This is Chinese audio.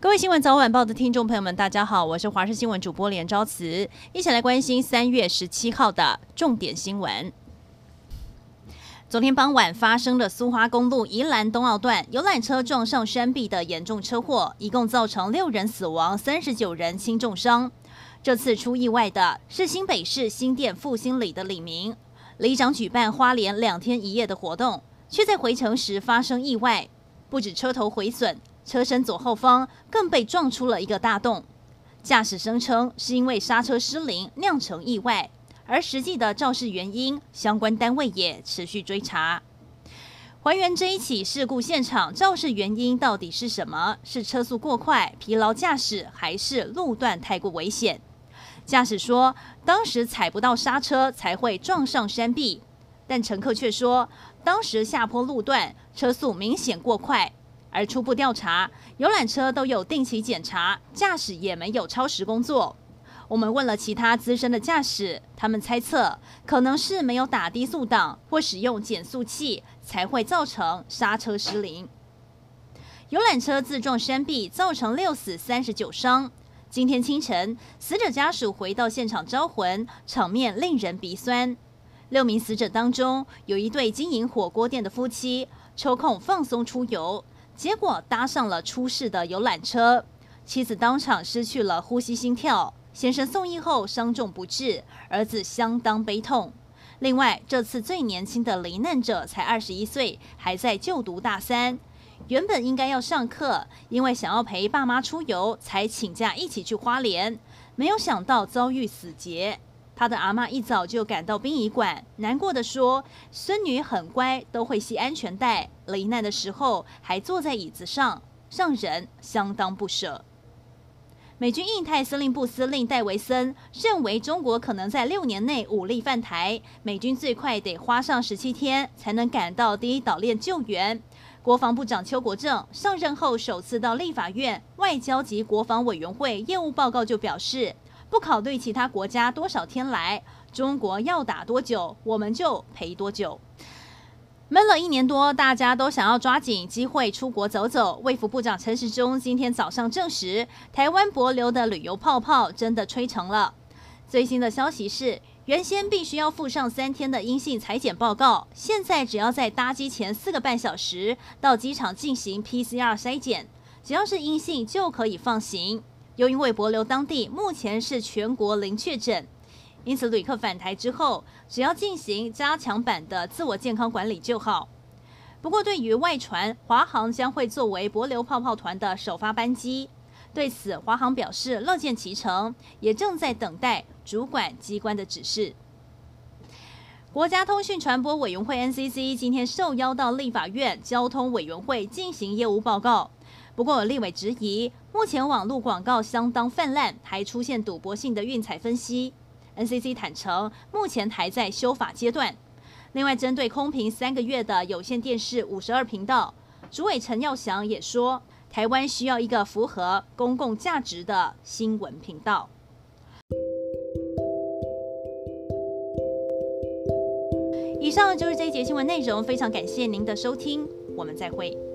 各位新闻早晚报的听众朋友们，大家好，我是华视新闻主播连昭慈，一起来关心三月十七号的重点新闻。昨天傍晚发生的苏花公路宜兰东澳段游览车撞上山壁的严重车祸，一共造成六人死亡，三十九人轻重伤。这次出意外的是新北市新店复兴里的李明，里长举办花莲两天一夜的活动，却在回程时发生意外，不止车头毁损。车身左后方更被撞出了一个大洞，驾驶声称是因为刹车失灵酿成意外，而实际的肇事原因，相关单位也持续追查。还原这一起事故现场肇事原因到底是什么？是车速过快、疲劳驾驶，还是路段太过危险？驾驶说当时踩不到刹车才会撞上山壁，但乘客却说当时下坡路段车速明显过快。而初步调查，游览车都有定期检查，驾驶也没有超时工作。我们问了其他资深的驾驶，他们猜测可能是没有打低速档或使用减速器，才会造成刹车失灵。游览车自撞山壁，造成六死三十九伤。今天清晨，死者家属回到现场招魂，场面令人鼻酸。六名死者当中，有一对经营火锅店的夫妻，抽空放松出游。结果搭上了出事的游览车，妻子当场失去了呼吸心跳，先生送医后伤重不治，儿子相当悲痛。另外，这次最年轻的罹难者才二十一岁，还在就读大三，原本应该要上课，因为想要陪爸妈出游，才请假一起去花莲，没有想到遭遇死劫。他的阿妈一早就赶到殡仪馆，难过的说：“孙女很乖，都会系安全带。罹难的时候还坐在椅子上，让人相当不舍。”美军印太司令部司令戴维森认为，中国可能在六年内武力犯台，美军最快得花上十七天才能赶到第一岛链救援。国防部长邱国正上任后首次到立法院外交及国防委员会业务报告就表示。不考虑其他国家多少天来，中国要打多久，我们就赔多久。闷了一年多，大家都想要抓紧机会出国走走。卫福部长陈时中今天早上证实，台湾帛琉的旅游泡泡真的吹成了。最新的消息是，原先必须要附上三天的阴性裁检报告，现在只要在搭机前四个半小时到机场进行 PCR 筛检，只要是阴性就可以放行。又因为帛琉当地目前是全国零确诊，因此旅客返台之后，只要进行加强版的自我健康管理就好。不过，对于外传华航将会作为帛琉泡泡团的首发班机，对此华航表示乐见其成，也正在等待主管机关的指示。国家通讯传播委员会 NCC 今天受邀到立法院交通委员会进行业务报告。不过，有立委质疑，目前网络广告相当泛滥，还出现赌博性的运彩分析。NCC 坦承，目前还在修法阶段。另外，针对空屏三个月的有线电视五十二频道，主委陈耀祥也说，台湾需要一个符合公共价值的新闻频道。以上就是这一节新闻内容，非常感谢您的收听，我们再会。